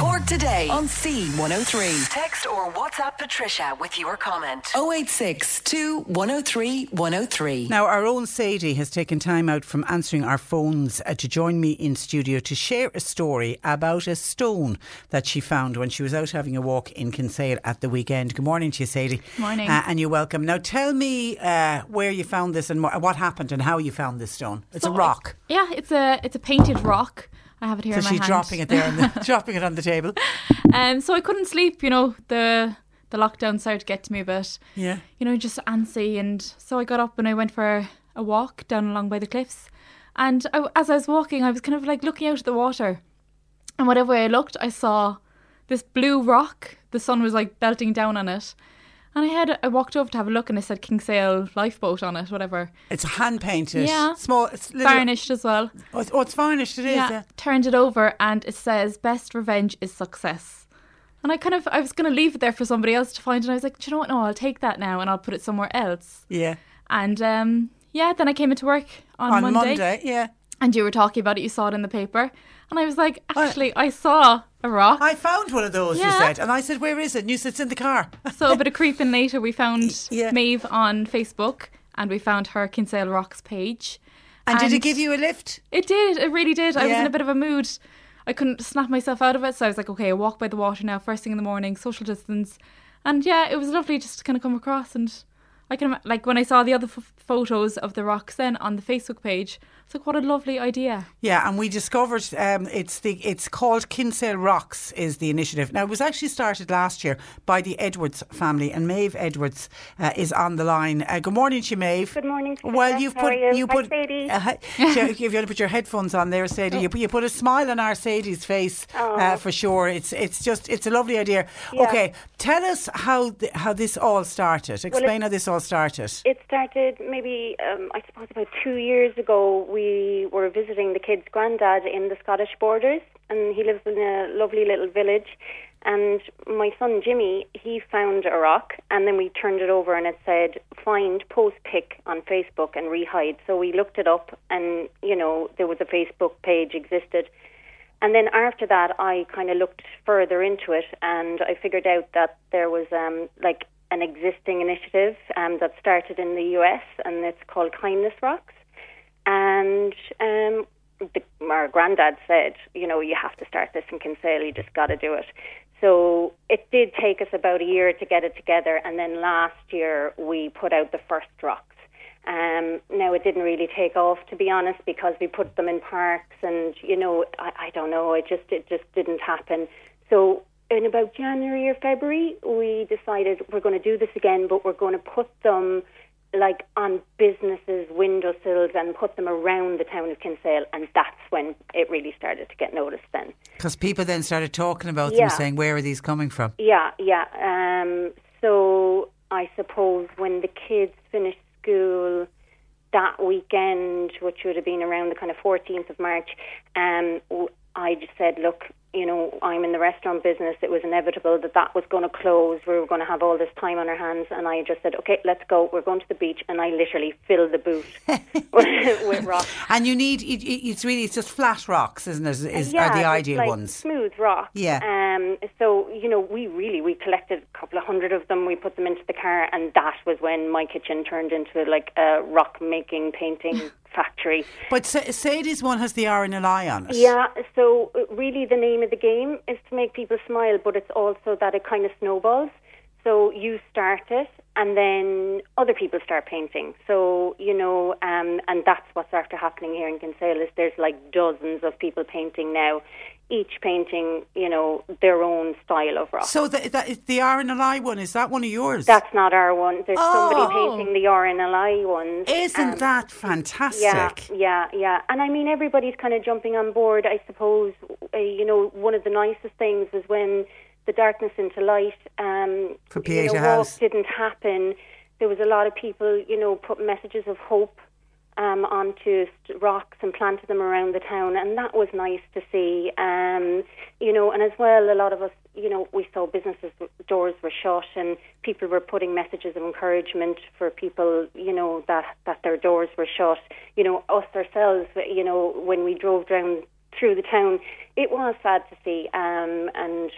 Cork today on C103. Text or WhatsApp Patricia with your comment. 086 103 103. Now, our own Sadie has taken time out from answering our phones uh, to join me in studio to share a story about a stone that she found when she was out having a walk in Kinsale at the weekend. Good morning to you, Sadie. Morning. Uh, and you're welcome. Now, tell me uh, where you found this and what happened and how you found this stone. It's So a rock. Yeah, it's a it's a painted rock. I have it here So in my she's hand. dropping it there, on the, dropping it on the table. Um, so I couldn't sleep. You know, the the lockdown started to get to me a bit. Yeah. You know, just antsy, and so I got up and I went for a walk down along by the cliffs. And I, as I was walking, I was kind of like looking out at the water, and whatever way I looked, I saw this blue rock. The sun was like belting down on it. And I had I walked over to have a look and it said Kinsale lifeboat on it, whatever. It's hand painted. Yeah. Small. It's little, Varnished as well. Oh, it's, oh, it's varnished. It is. yeah. Turned it over and it says best revenge is success. And I kind of I was gonna leave it there for somebody else to find and I was like, Do you know what? No, I'll take that now and I'll put it somewhere else. Yeah. And um yeah, then I came into work on, On Monday, Monday. Yeah. and you were talking about it, you saw it in the paper. And I was like, actually I saw a rock. I found one of those, you said. And I said, Where is it? And you said, It's in the car. so a bit of creeping later we found Yeah. Maeve on Facebook and we found her Kinsale Rocks page. And, did it give you a lift? It did. It really did. I was in a bit of a mood. I couldn't snap myself out of it, so I was like, okay, I walk by the water now, first thing in the morning, social distance, and yeah, it was lovely just to kind of come across and I can like when I saw the other f- photos of the rocks then on the Facebook page. It's like what a lovely idea. Yeah, and we discovered um, it's the it's called Kinsale Rocks is the initiative. Now it was actually started last year by the Edwards family, and Maeve Edwards uh, is on the line. Uh, good morning, to you, Maeve. Good morning, Patricia. Well, you've How put are you? Hi, put Sadie. uh, hi- if you want to put your headphones on there, Sadie, you, put- you put a smile on our Sadie's face uh, for sure. It's it's just it's a lovely idea. Yeah. Okay, tell us how th- how this all started. Explain how this all started. It started maybe, um, I suppose, about two years ago. We were visiting the kid's granddad in the Scottish borders, and he lives in a lovely little village. And my son Jimmy, he found a rock, and then we turned it over, and it said "Find post pic on Facebook and rehide." So we looked it up, and you know there was a Facebook page existed. And then after that, I kind of looked further into it, and I figured out that there was um, like an existing initiative um, that started in the US, and it's called Kindness Rocks. And um, the, our granddad said, you know, you have to start this in Kinsale. You just got to do it. So it did take us about a year to get it together, and then last year we put out the first rocks. Um, now it didn't really take off, to be honest, because we put them in parks, and you know, I, I don't know, it just it just didn't happen. So in about January or February, we decided we're going to do this again, but we're going to put them like on businesses' windowsills and put them around the town of Kinsale, and that's when it really started to get noticed. Then, Because people then started talking about Yeah. them, saying, "Where are these coming from?" yeah, yeah. Um, so I suppose when the kids finished school that weekend, which would have been around the kind of 14th of March, um, I just said, look, you know, I'm in the restaurant business. It was inevitable that that was going to close. We were going to have all this time on our hands, and I just said, "Okay, let's go. We're going to the beach." And I literally filled the boot with rocks. And you need it, it's really it's just flat rocks, isn't it? Is, yeah, are the ideal like ones? Smooth rocks. Yeah. Um. So you know, we really we collected a couple of hundred of them. We put them into the car, and that was when my kitchen turned into like a rock making painting factory. But Sa- Sadie's one has the RNLI on it. Yeah, so uh, really the name of the game is to make people smile, but it's also that it kind of snowballs. So you start it, and then other people start painting. So you know, um, and that's what's after happening here in Kinsale is there's like dozens of people painting now, each painting you know their own style of rock. So the, that is the RNLI one is that one of yours? that's not our one. There's somebody Oh. painting the RNLI ones. Isn't Um, that fantastic? Yeah, yeah, yeah. And I mean, everybody's kind of jumping on board. I suppose, uh, you know, one of the nicest things was when the darkness into light um, For you Pieta know, House. didn't happen. There was a lot of people, you know, put messages of hope um, onto rocks and planted them around the town, and that was nice to see. Um, you know, and as well, a lot of us, you know, we saw businesses doors were shut, and people were putting messages of encouragement for people, you know, that that their doors were shut. You know, us ourselves, you know, when we drove down through the town, it was sad to see. Um, and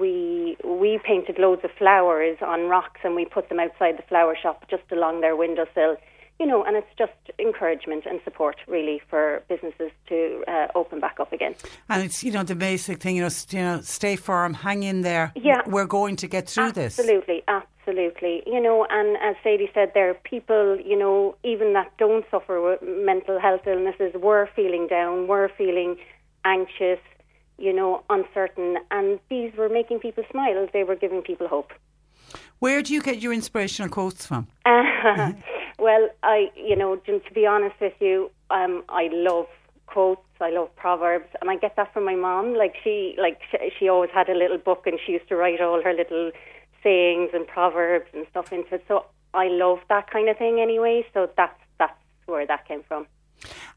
we we painted loads of flowers on rocks, and we put them outside the flower shop just along their windowsill. You know, and it's just encouragement and support really for businesses to uh, open back up again. And it's you know the basic thing, you know, st- you know, stay firm, hang in there. Yeah. we're going to get through this. Absolutely, absolutely. You know, and as Sadie said, there are people, you know, even that don't suffer with mental health illnesses, were feeling down, were feeling anxious, you know, uncertain, and these were making people smile. They were giving people hope. Where do you get your inspirational quotes from? well, I, you know, to to be honest with you, um, I love quotes. I love proverbs, and I get that from my mom. Like she, like she, she always had a little book, and she used to write all her little sayings and proverbs and stuff into it. So I love that kind of thing anyway. So that's that's where that came from.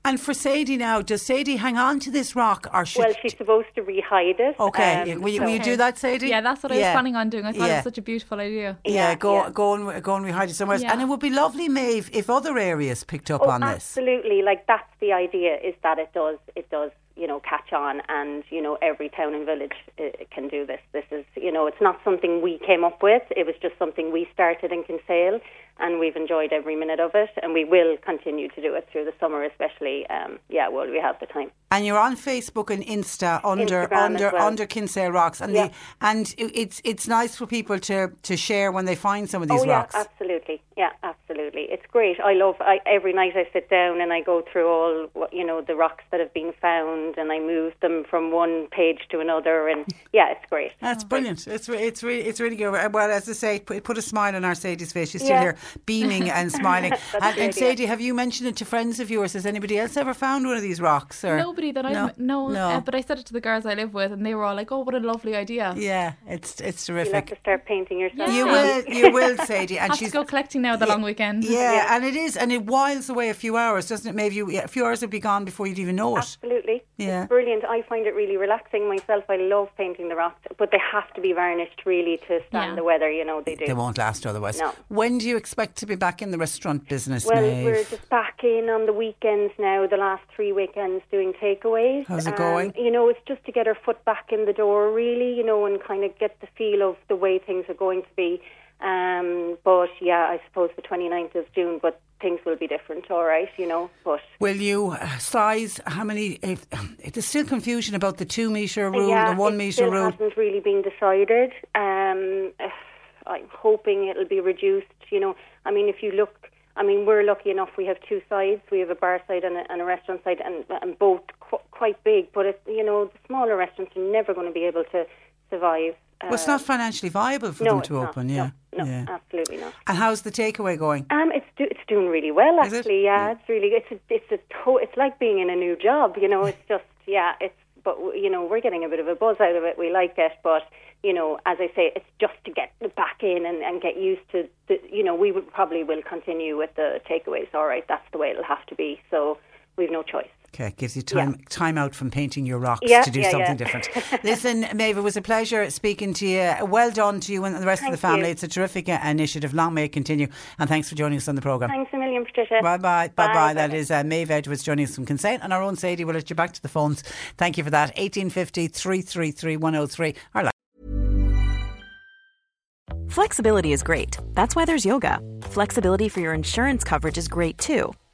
And for Sadie now, does Sadie hang on to this rock or should? Well, she's supposed to rehide it. okay, um, will, you, will you do that, Sadie? Yeah, that's what I was planning on doing. I thought it Yeah. was such a beautiful idea. Yeah, Yeah, go yeah. go and go and rehide it somewhere else. Yeah. And it would be lovely, Maeve, if other areas picked up Oh, on this. absolutely. Like that's the idea is that it does it does you know catch on, and you know every town and village uh, can do this. This is you know it's not something we came up with. It was just something we started in Kinsale, and we've enjoyed every minute of it, and we will continue to do it through the summer, especially. Um, yeah, well, we have the time. And you're on Facebook and Insta under Instagram under well. under Kinsale Rocks, and Yeah. the, and it's it's nice for people to to share when they find some of these oh yeah, rocks. absolutely. Yeah, absolutely. It's great. I love. I, every night I sit down and I go through all you know the rocks that have been found, and I move them from one page to another, and yeah, it's great. That's brilliant. It's re- it's really it's really good. Well, as I say, it put, put a smile on our Sadie's face. She's still Yeah. here, beaming and smiling. And, and. Sadie, have you mentioned it to friends of yours? Has anybody else ever found one of these rocks? Or Nobody that I no, no, no. Uh, but I said it to the girls I live with, and they were all like, "Oh, what a lovely idea!" yeah, it's it's You'll have terrific. to start painting yourself. You will, you will, Sadie, and have she's to go collecting now the long weekend. Yeah, Yeah. and it is, and it whiles away a few hours, doesn't it? Maybe you, yeah, a few hours will be gone before you'd even know it. Absolutely. Yeah. It's brilliant. I find it really relaxing myself. I love painting the rocks, but they have to be varnished really to stand Yeah. the weather, you know, they do. They won't last otherwise. No. When do you expect to be back in the restaurant business, Well, Maeve? we're just back in on the weekends now, the last three weekends doing takeaways. How's it Um, going? You know, it's just to get our foot back in the door, really, you know, and kind of get the feel of the way things are going to be. Um, but yeah, I suppose the 29th of June, but things will be different, all right, you know. But Will you uh, size how many? If, there's still confusion about the two metre rule, yeah, the one metre rule. hasn't really been decided. Um, I'm hoping it'll be reduced. You know, I mean, if you look, I mean, we're lucky enough. We have two sides. We have a bar side and a, and a restaurant side, and, and both qu- quite big. But it, you know, the smaller restaurants are never going to be able to survive. Well, it's not financially viable for no, them to not. open. No, Yeah, no, yeah. absolutely not. And how's the takeaway going? Um, it's do, it's doing really well Is it? actually. Yeah, it's really it's a, it's a to, it's like being in a new job. You know, it's just yeah, it's but you know we're getting a bit of a buzz out of it. We like it, but you know, as I say, it's just to get back in and, and get used to the. You know, we would probably will continue with the takeaways. All right, that's the way it'll have to be. So we've no choice. Okay, gives you time Yeah. time out from painting your rocks Yeah, to do yeah, something yeah. different. Listen, Maeve, it was a pleasure speaking to you. Well done to you and the rest of the family. you. It's a terrific uh, initiative. Long may it continue. And thanks for joining us on the programme. Thanks a million, Patricia. Bye bye. Bye bye. That is That bye. uh, Maeve Edwards joining us from Kinsale. And our own Sadie will let you back to the phones. Thank you for that. 1850 333 103. Our line. Flexibility is great. That's why there's yoga. Flexibility for your insurance coverage is great too.